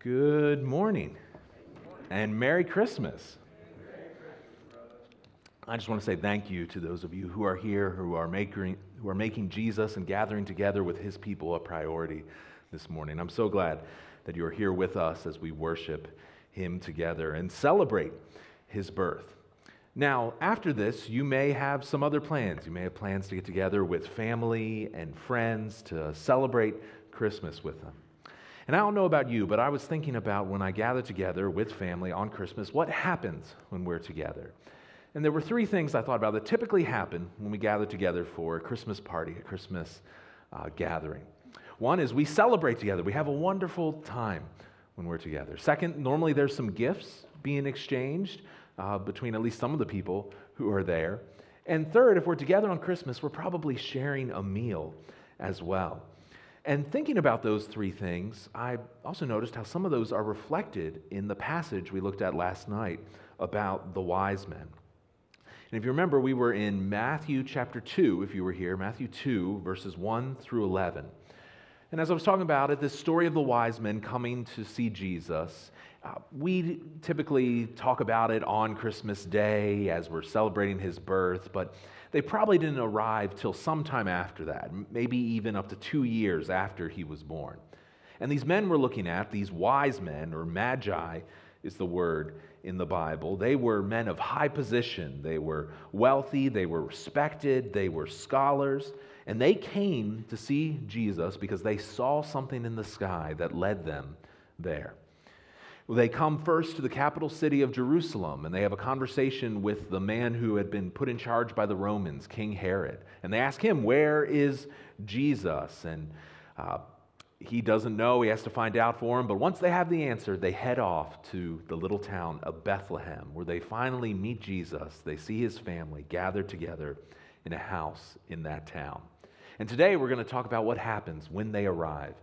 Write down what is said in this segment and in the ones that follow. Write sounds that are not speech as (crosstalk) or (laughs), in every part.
Good morning and Merry Christmas. I just want to say thank you to those of you who are here, who are making, who are making Jesus and gathering together with his people a priority this morning. I'm so glad that you are here with us as we worship him together and celebrate his birth. Now, after this, you may have some other plans. You may have plans to get together with family and friends to celebrate Christmas with them. And I don't know about you, but I was thinking about when I gather together with family on Christmas, what happens when we're together? And there were three things I thought about that typically happen when we gather together for a Christmas party, a Christmas uh, gathering. One is we celebrate together, we have a wonderful time when we're together. Second, normally there's some gifts being exchanged uh, between at least some of the people who are there. And third, if we're together on Christmas, we're probably sharing a meal as well. And thinking about those three things, I also noticed how some of those are reflected in the passage we looked at last night about the wise men. And if you remember, we were in Matthew chapter 2, if you were here, Matthew 2, verses 1 through 11. And as I was talking about it, this story of the wise men coming to see Jesus, uh, we typically talk about it on Christmas Day as we're celebrating his birth, but they probably didn't arrive till sometime after that, maybe even up to two years after he was born. And these men we're looking at, these wise men, or magi is the word in the Bible, they were men of high position. They were wealthy, they were respected, they were scholars, and they came to see Jesus because they saw something in the sky that led them there. They come first to the capital city of Jerusalem and they have a conversation with the man who had been put in charge by the Romans, King Herod. And they ask him, Where is Jesus? And uh, he doesn't know. He has to find out for him. But once they have the answer, they head off to the little town of Bethlehem, where they finally meet Jesus. They see his family gathered together in a house in that town. And today we're going to talk about what happens when they arrive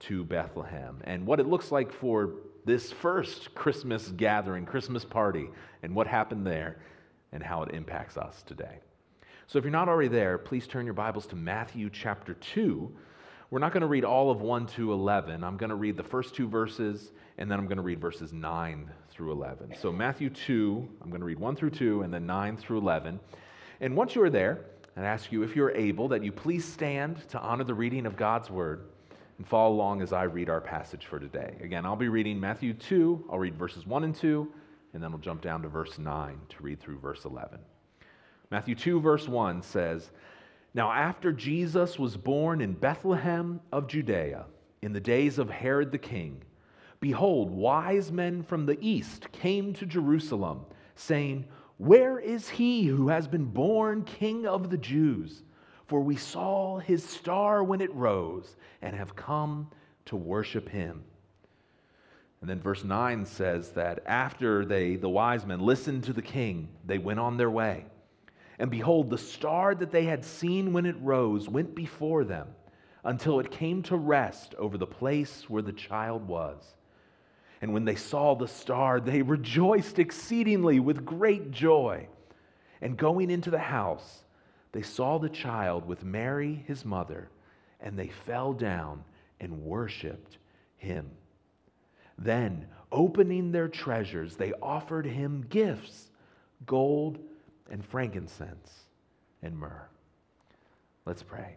to Bethlehem and what it looks like for this first Christmas gathering, Christmas party, and what happened there and how it impacts us today. So if you're not already there, please turn your Bibles to Matthew chapter 2. We're not going to read all of 1 to 11. I'm going to read the first two verses, and then I'm going to read verses 9 through 11. So, Matthew 2, I'm going to read 1 through 2, and then 9 through 11. And once you are there, I ask you, if you're able, that you please stand to honor the reading of God's word and follow along as I read our passage for today. Again, I'll be reading Matthew 2, I'll read verses 1 and 2, and then we'll jump down to verse 9 to read through verse 11. Matthew 2, verse 1 says, Now after Jesus was born in Bethlehem of Judea, in the days of Herod the king, behold, wise men from the east came to Jerusalem, saying, Where is he who has been born king of the Jews? For we saw his star when it rose and have come to worship him. And then verse 9 says that after they, the wise men, listened to the king, they went on their way. And behold, the star that they had seen when it rose went before them until it came to rest over the place where the child was. And when they saw the star, they (laughs) rejoiced exceedingly with great joy. And going into the house, they saw the child with Mary, his mother, and they fell down and worshiped him. Then, opening their treasures, they offered him gifts gold and frankincense and myrrh. Let's pray.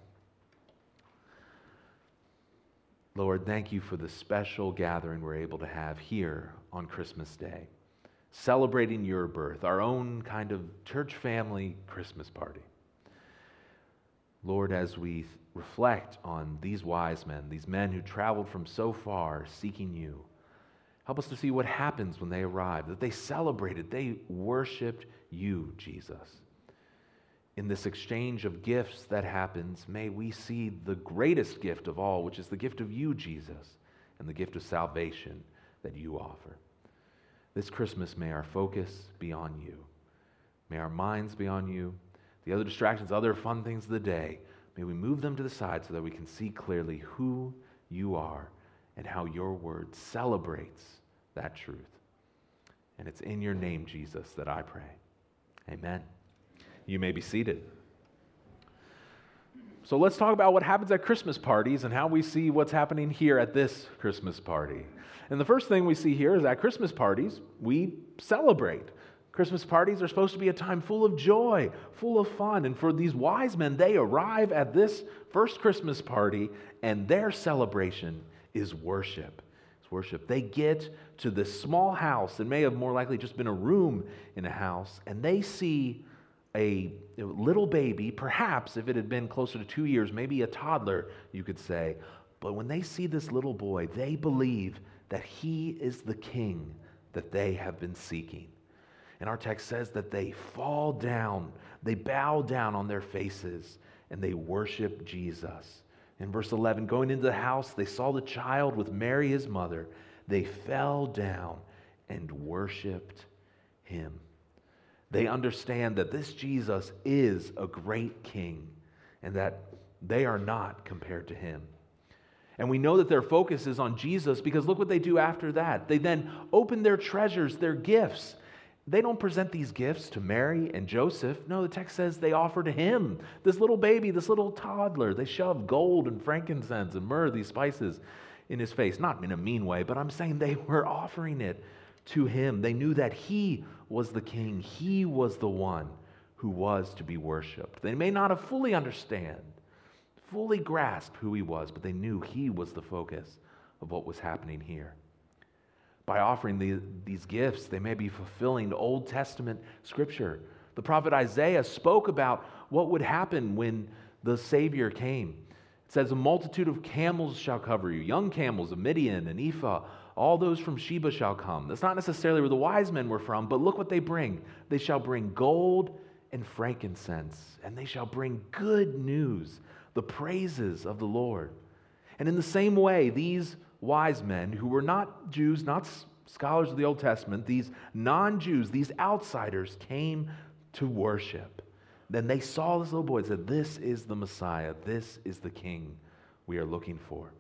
Lord, thank you for the special gathering we're able to have here on Christmas Day, celebrating your birth, our own kind of church family Christmas party. Lord, as we reflect on these wise men, these men who traveled from so far seeking you, help us to see what happens when they arrive, that they celebrated, they worshiped you, Jesus. In this exchange of gifts that happens, may we see the greatest gift of all, which is the gift of you, Jesus, and the gift of salvation that you offer. This Christmas, may our focus be on you. May our minds be on you the other distractions, other fun things of the day, may we move them to the side so that we can see clearly who you are and how your word celebrates that truth. And it's in your name, Jesus, that I pray. Amen. You may be seated. So let's talk about what happens at Christmas parties and how we see what's happening here at this Christmas party. And the first thing we see here is at Christmas parties, we celebrate. Christmas parties are supposed to be a time full of joy, full of fun. And for these wise men, they arrive at this first Christmas party, and their celebration is worship. It's worship. They get to this small house that may have more likely just been a room in a house, and they see a little baby, perhaps if it had been closer to two years, maybe a toddler, you could say. But when they see this little boy, they believe that he is the king that they have been seeking. And our text says that they fall down, they bow down on their faces, and they worship Jesus. In verse 11, going into the house, they saw the child with Mary, his mother. They fell down and worshiped him. They understand that this Jesus is a great king and that they are not compared to him. And we know that their focus is on Jesus because look what they do after that. They then open their treasures, their gifts. They don't present these gifts to Mary and Joseph. No, the text says they offer to him, this little baby, this little toddler. They shove gold and frankincense and myrrh, these spices, in his face. Not in a mean way, but I'm saying they were offering it to him. They knew that he was the king, he was the one who was to be worshiped. They may not have fully understand, fully grasped who he was, but they knew he was the focus of what was happening here. By offering the, these gifts, they may be fulfilling Old Testament scripture. The prophet Isaiah spoke about what would happen when the Savior came. It says, A multitude of camels shall cover you, young camels of Midian and Ephah all those from Sheba shall come. That's not necessarily where the wise men were from, but look what they bring. They shall bring gold and frankincense, and they shall bring good news, the praises of the Lord. And in the same way, these wise men who were not Jews, not scholars of the Old Testament, these non Jews, these outsiders came to worship. Then they saw this little boy and said, This is the Messiah, this is the King we are looking for.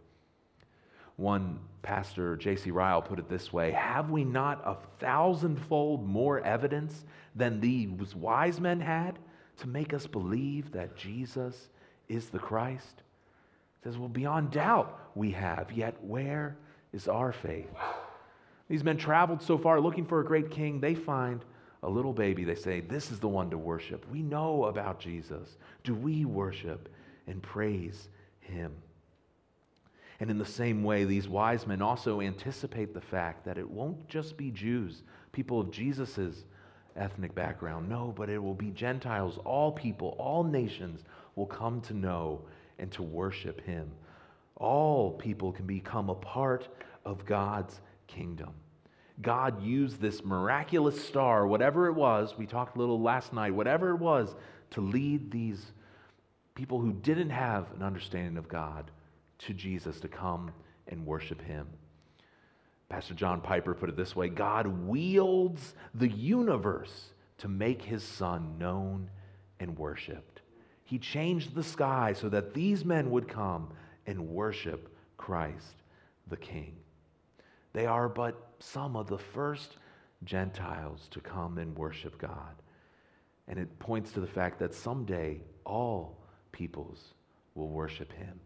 One pastor, J.C. Ryle, put it this way Have we not a thousandfold more evidence than these wise men had to make us believe that Jesus is the Christ? Says, Well, beyond doubt we have, yet where is our faith? These men traveled so far looking for a great king, they find a little baby. They say, This is the one to worship. We know about Jesus. Do we worship and praise him? And in the same way, these wise men also anticipate the fact that it won't just be Jews, people of Jesus' ethnic background. No, but it will be Gentiles, all people, all nations will come to know and to worship him. All people can become a part of God's kingdom. God used this miraculous star, whatever it was, we talked a little last night, whatever it was, to lead these people who didn't have an understanding of God to Jesus to come and worship him. Pastor John Piper put it this way God wields the universe to make his son known and worshiped. He changed the sky so that these men would come and worship Christ the King. They are but some of the first Gentiles to come and worship God. And it points to the fact that someday all peoples will worship him.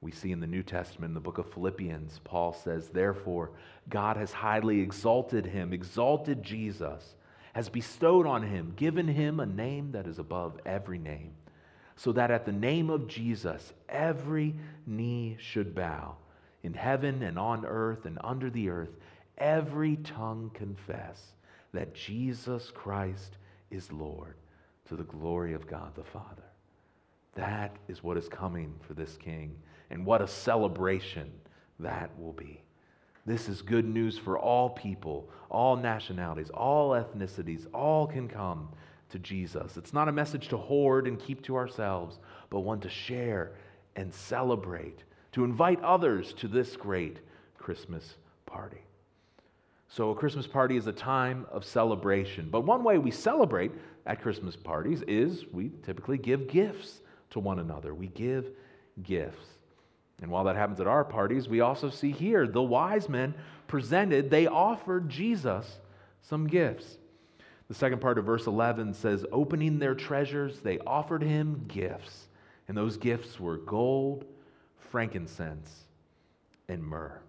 We see in the New Testament, in the book of Philippians, Paul says, Therefore, God has highly exalted him, exalted Jesus, has bestowed on him, given him a name that is above every name, so that at the name of Jesus, every knee should bow, in heaven and on earth and under the earth, every tongue confess that Jesus Christ is Lord, to the glory of God the Father. That is what is coming for this king. And what a celebration that will be. This is good news for all people, all nationalities, all ethnicities, all can come to Jesus. It's not a message to hoard and keep to ourselves, but one to share and celebrate, to invite others to this great Christmas party. So, a Christmas party is a time of celebration. But one way we celebrate at Christmas parties is we typically give gifts to one another. We give gifts. And while that happens at our parties, we also see here the wise men presented, they offered Jesus some gifts. The second part of verse 11 says, Opening their treasures, they offered him gifts. And those gifts were gold, frankincense, and myrrh.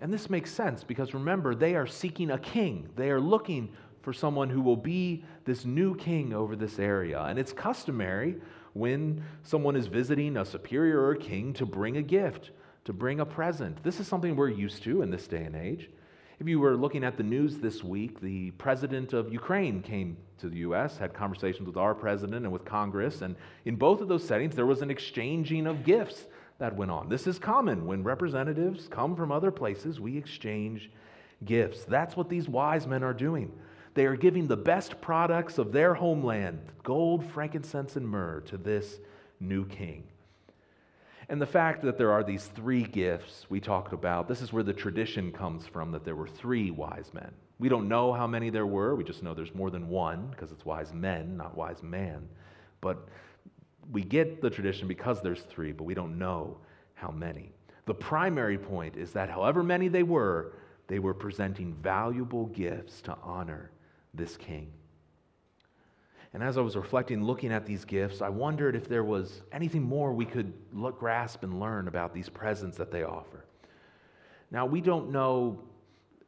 And this makes sense because remember, they are seeking a king. They are looking for someone who will be this new king over this area. And it's customary when someone is visiting a superior or a king to bring a gift, to bring a present. This is something we're used to in this day and age. If you were looking at the news this week, the president of Ukraine came to the U.S., had conversations with our president and with Congress, and in both of those settings, there was an exchanging of gifts that went on. This is common. When representatives come from other places, we exchange gifts. That's what these wise men are doing. They are giving the best products of their homeland gold, frankincense, and myrrh to this new king. And the fact that there are these three gifts we talked about, this is where the tradition comes from that there were three wise men. We don't know how many there were, we just know there's more than one because it's wise men, not wise man. But we get the tradition because there's three, but we don't know how many. The primary point is that however many they were, they were presenting valuable gifts to honor this king. And as I was reflecting, looking at these gifts, I wondered if there was anything more we could look, grasp and learn about these presents that they offer. Now, we don't know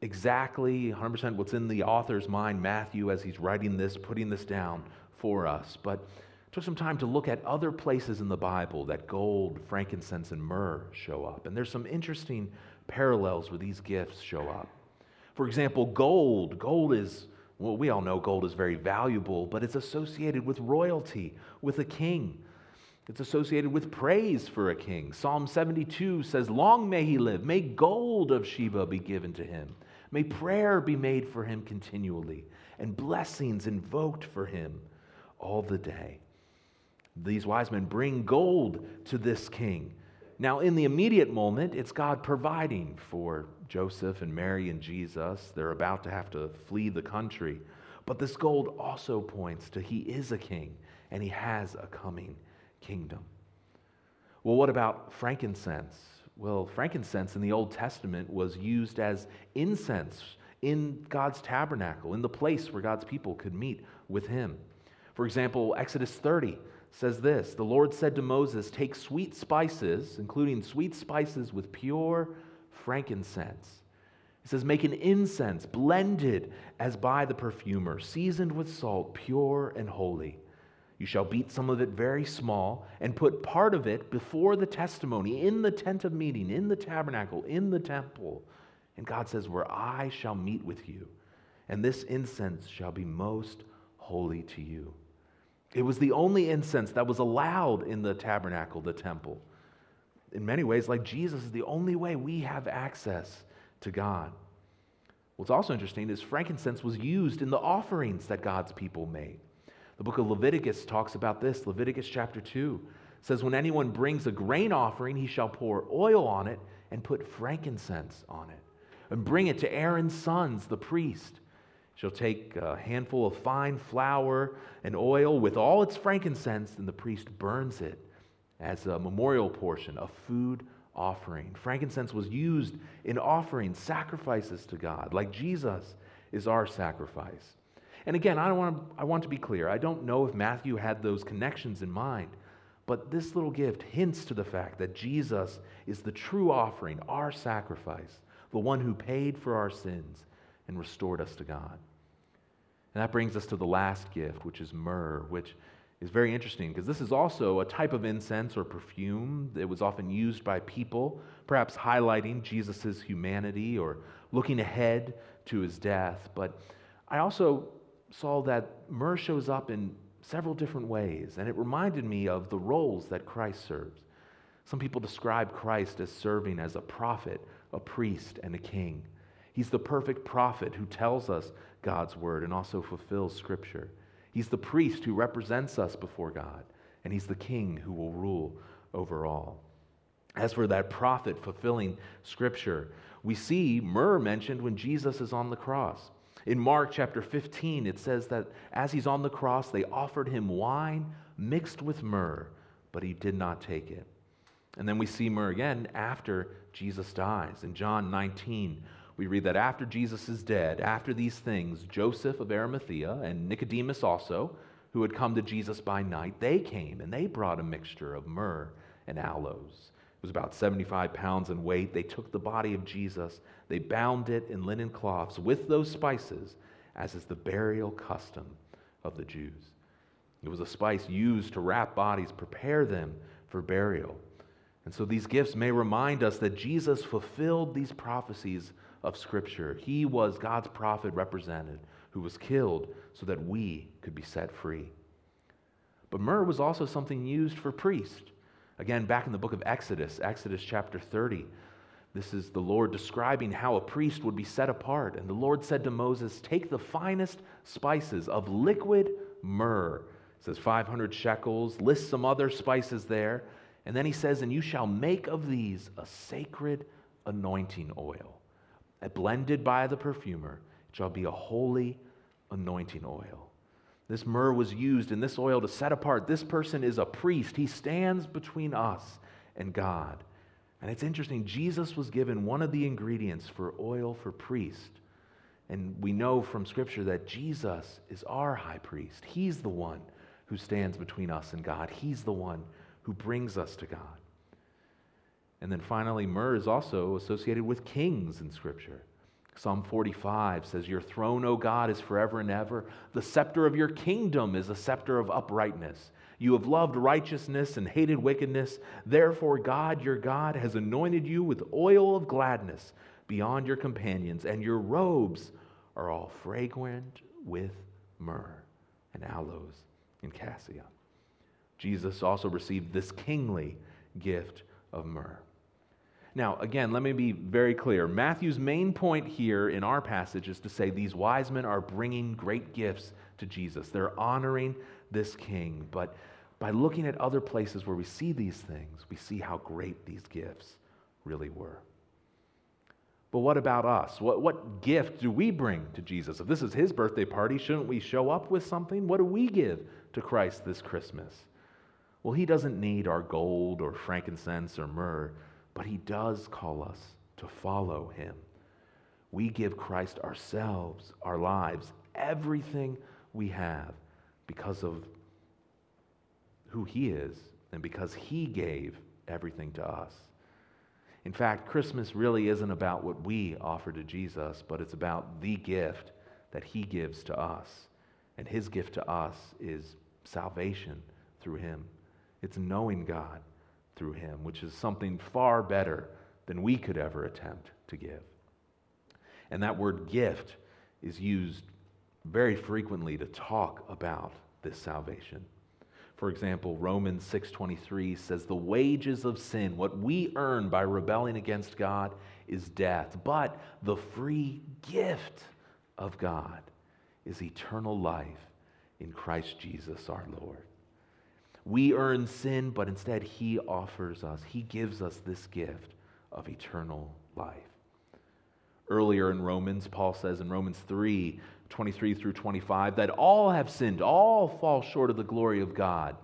exactly 100% what's in the author's mind, Matthew, as he's writing this, putting this down for us, but took some time to look at other places in the Bible that gold, frankincense, and myrrh show up. And there's some interesting parallels where these gifts show up. For example, gold. Gold is, well, we all know gold is very valuable, but it's associated with royalty, with a king. It's associated with praise for a king. Psalm 72 says, Long may he live. May gold of Sheba be given to him. May prayer be made for him continually, and blessings invoked for him all the day these wise men bring gold to this king. Now, in the immediate moment, it's God providing for Joseph and Mary and Jesus. They're about to have to flee the country. But this gold also points to he is a king and he has a coming kingdom. Well, what about frankincense? Well, frankincense in the Old Testament was used as incense in God's tabernacle, in the place where God's people could meet with him. For example, Exodus 30 says this The Lord said to Moses, Take sweet spices, including sweet spices with pure frankincense. It says, Make an incense blended as by the perfumer, seasoned with salt, pure and holy. You shall beat some of it very small and put part of it before the testimony in the tent of meeting, in the tabernacle, in the temple. And God says, Where I shall meet with you, and this incense shall be most holy to you. It was the only incense that was allowed in the tabernacle, the temple. In many ways, like Jesus is the only way we have access to God. What's also interesting is frankincense was used in the offerings that God's people made. The book of Leviticus talks about this. Leviticus chapter 2 says, When anyone brings a grain offering, he shall pour oil on it and put frankincense on it, and bring it to Aaron's sons, the priest. She'll take a handful of fine flour and oil with all its frankincense, and the priest burns it as a memorial portion, a food offering. Frankincense was used in offering sacrifices to God, like Jesus is our sacrifice. And again, I want, to, I want to be clear. I don't know if Matthew had those connections in mind, but this little gift hints to the fact that Jesus is the true offering, our sacrifice, the one who paid for our sins and restored us to God. And that brings us to the last gift, which is myrrh, which is very interesting because this is also a type of incense or perfume that was often used by people, perhaps highlighting Jesus' humanity or looking ahead to his death. But I also saw that myrrh shows up in several different ways, and it reminded me of the roles that Christ serves. Some people describe Christ as serving as a prophet, a priest, and a king. He's the perfect prophet who tells us God's word and also fulfills Scripture. He's the priest who represents us before God, and he's the king who will rule over all. As for that prophet fulfilling Scripture, we see myrrh mentioned when Jesus is on the cross. In Mark chapter 15, it says that as he's on the cross, they offered him wine mixed with myrrh, but he did not take it. And then we see myrrh again after Jesus dies. In John 19, we read that after Jesus is dead, after these things, Joseph of Arimathea and Nicodemus also, who had come to Jesus by night, they came and they brought a mixture of myrrh and aloes. It was about 75 pounds in weight. They took the body of Jesus, they bound it in linen cloths with those spices, as is the burial custom of the Jews. It was a spice used to wrap bodies, prepare them for burial. And so these gifts may remind us that Jesus fulfilled these prophecies of Scripture. He was God's prophet represented who was killed so that we could be set free. But myrrh was also something used for priests. Again, back in the book of Exodus, Exodus chapter 30, this is the Lord describing how a priest would be set apart. And the Lord said to Moses, Take the finest spices of liquid myrrh. It says 500 shekels, lists some other spices there. And then he says, And you shall make of these a sacred anointing oil, blended by the perfumer. It shall be a holy anointing oil. This myrrh was used in this oil to set apart. This person is a priest. He stands between us and God. And it's interesting, Jesus was given one of the ingredients for oil for priest. And we know from Scripture that Jesus is our high priest. He's the one who stands between us and God, He's the one who brings us to God. And then finally, myrrh is also associated with kings in Scripture. Psalm 45 says, Your throne, O God, is forever and ever. The scepter of your kingdom is a scepter of uprightness. You have loved righteousness and hated wickedness. Therefore, God, your God, has anointed you with oil of gladness beyond your companions, and your robes are all fragrant with myrrh and aloes and cassia. Jesus also received this kingly gift of myrrh. Now, again, let me be very clear. Matthew's main point here in our passage is to say these wise men are bringing great gifts to Jesus. They're honoring this king. But by looking at other places where we see these things, we see how great these gifts really were. But what about us? What, what gift do we bring to Jesus? If this is his birthday party, shouldn't we show up with something? What do we give to Christ this Christmas? Well, he doesn't need our gold or frankincense or myrrh but he does call us to follow him. We give Christ ourselves, our lives, everything we have because of who he is and because he gave everything to us. In fact, Christmas really isn't about what we offer to Jesus, but it's about the gift that he gives to us. And his gift to us is salvation through him. It's knowing God through him, which is something far better than we could ever attempt to give. And that word gift is used very frequently to talk about this salvation. For example, Romans 6:23 says the wages of sin, what we earn by rebelling against God is death, but the free gift of God is eternal life in Christ Jesus our Lord. We earn sin, but instead He offers us, He gives us this gift of eternal life. Earlier in Romans, Paul says in Romans 3 23 through 25 that all have sinned, all fall short of the glory of God,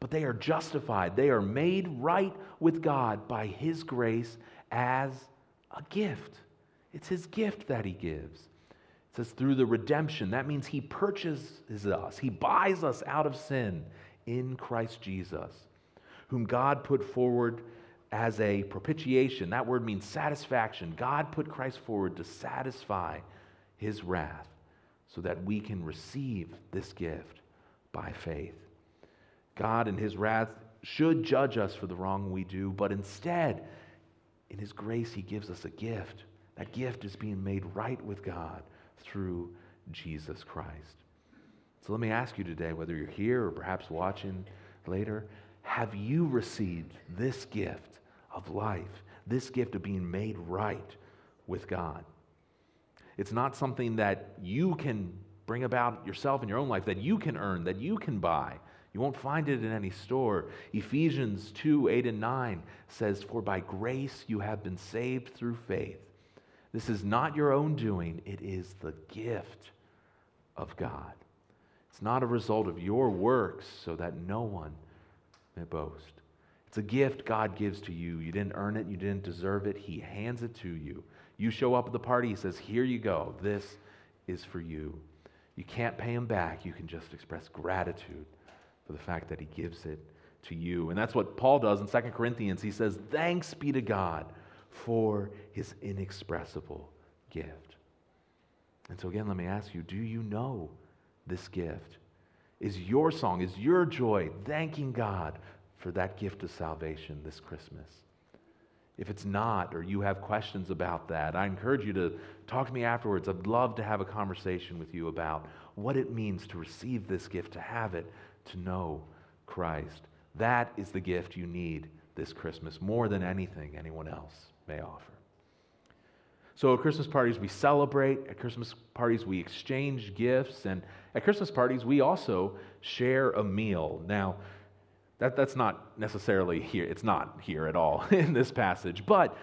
but they are justified. They are made right with God by His grace as a gift. It's His gift that He gives. It says through the redemption. That means He purchases us, He buys us out of sin in Christ Jesus, whom God put forward as a propitiation. That word means satisfaction. God put Christ forward to satisfy his wrath so that we can receive this gift by faith. God, in his wrath, should judge us for the wrong we do, but instead, in his grace, he gives us a gift. That gift is being made right with God through Jesus Christ. So let me ask you today, whether you're here or perhaps watching later, have you received this gift of life, this gift of being made right with God? It's not something that you can bring about yourself in your own life, that you can earn, that you can buy. You won't find it in any store. Ephesians 2 8 and 9 says, For by grace you have been saved through faith. This is not your own doing, it is the gift of God. It's not a result of your works so that no one may boast. It's a gift God gives to you. You didn't earn it, you didn't deserve it. He hands it to you. You show up at the party, He says, Here you go. This is for you. You can't pay him back. You can just express gratitude for the fact that he gives it to you. And that's what Paul does in 2 Corinthians. He says, Thanks be to God for his inexpressible gift. And so, again, let me ask you do you know this gift? Is your song, is your joy thanking God for that gift of salvation this Christmas? If it's not, or you have questions about that, I encourage you to talk to me afterwards. I'd love to have a conversation with you about what it means to receive this gift, to have it, to know Christ. That is the gift you need this Christmas more than anything anyone else may offer. So at Christmas parties, we celebrate. At Christmas parties, we exchange gifts. And at Christmas parties, we also share a meal. Now, that, that's not necessarily here. It's not here at all (laughs) in this passage. But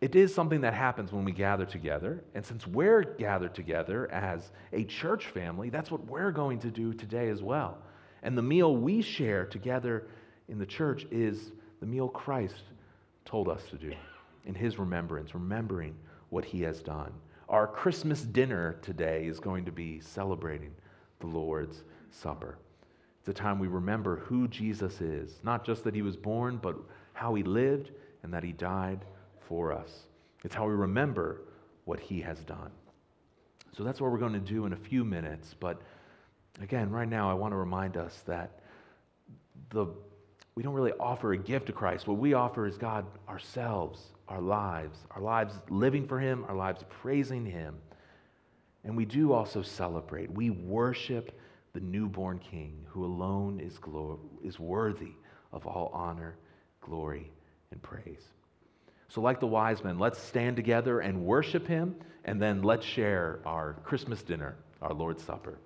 it is something that happens when we gather together. And since we're gathered together as a church family, that's what we're going to do today as well. And the meal we share together in the church is the meal Christ told us to do in his remembrance, remembering what he has done. Our Christmas dinner today is going to be celebrating the Lord's Supper. It's a time we remember who Jesus is, not just that he was born, but how he lived and that he died for us. It's how we remember what he has done. So that's what we're going to do in a few minutes. But again, right now, I want to remind us that the, we don't really offer a gift to Christ. What we offer is God ourselves, our lives, our lives living for him, our lives praising him. And we do also celebrate. We worship the newborn King who alone is, glor- is worthy of all honor, glory, and praise. So, like the wise men, let's stand together and worship him, and then let's share our Christmas dinner, our Lord's Supper.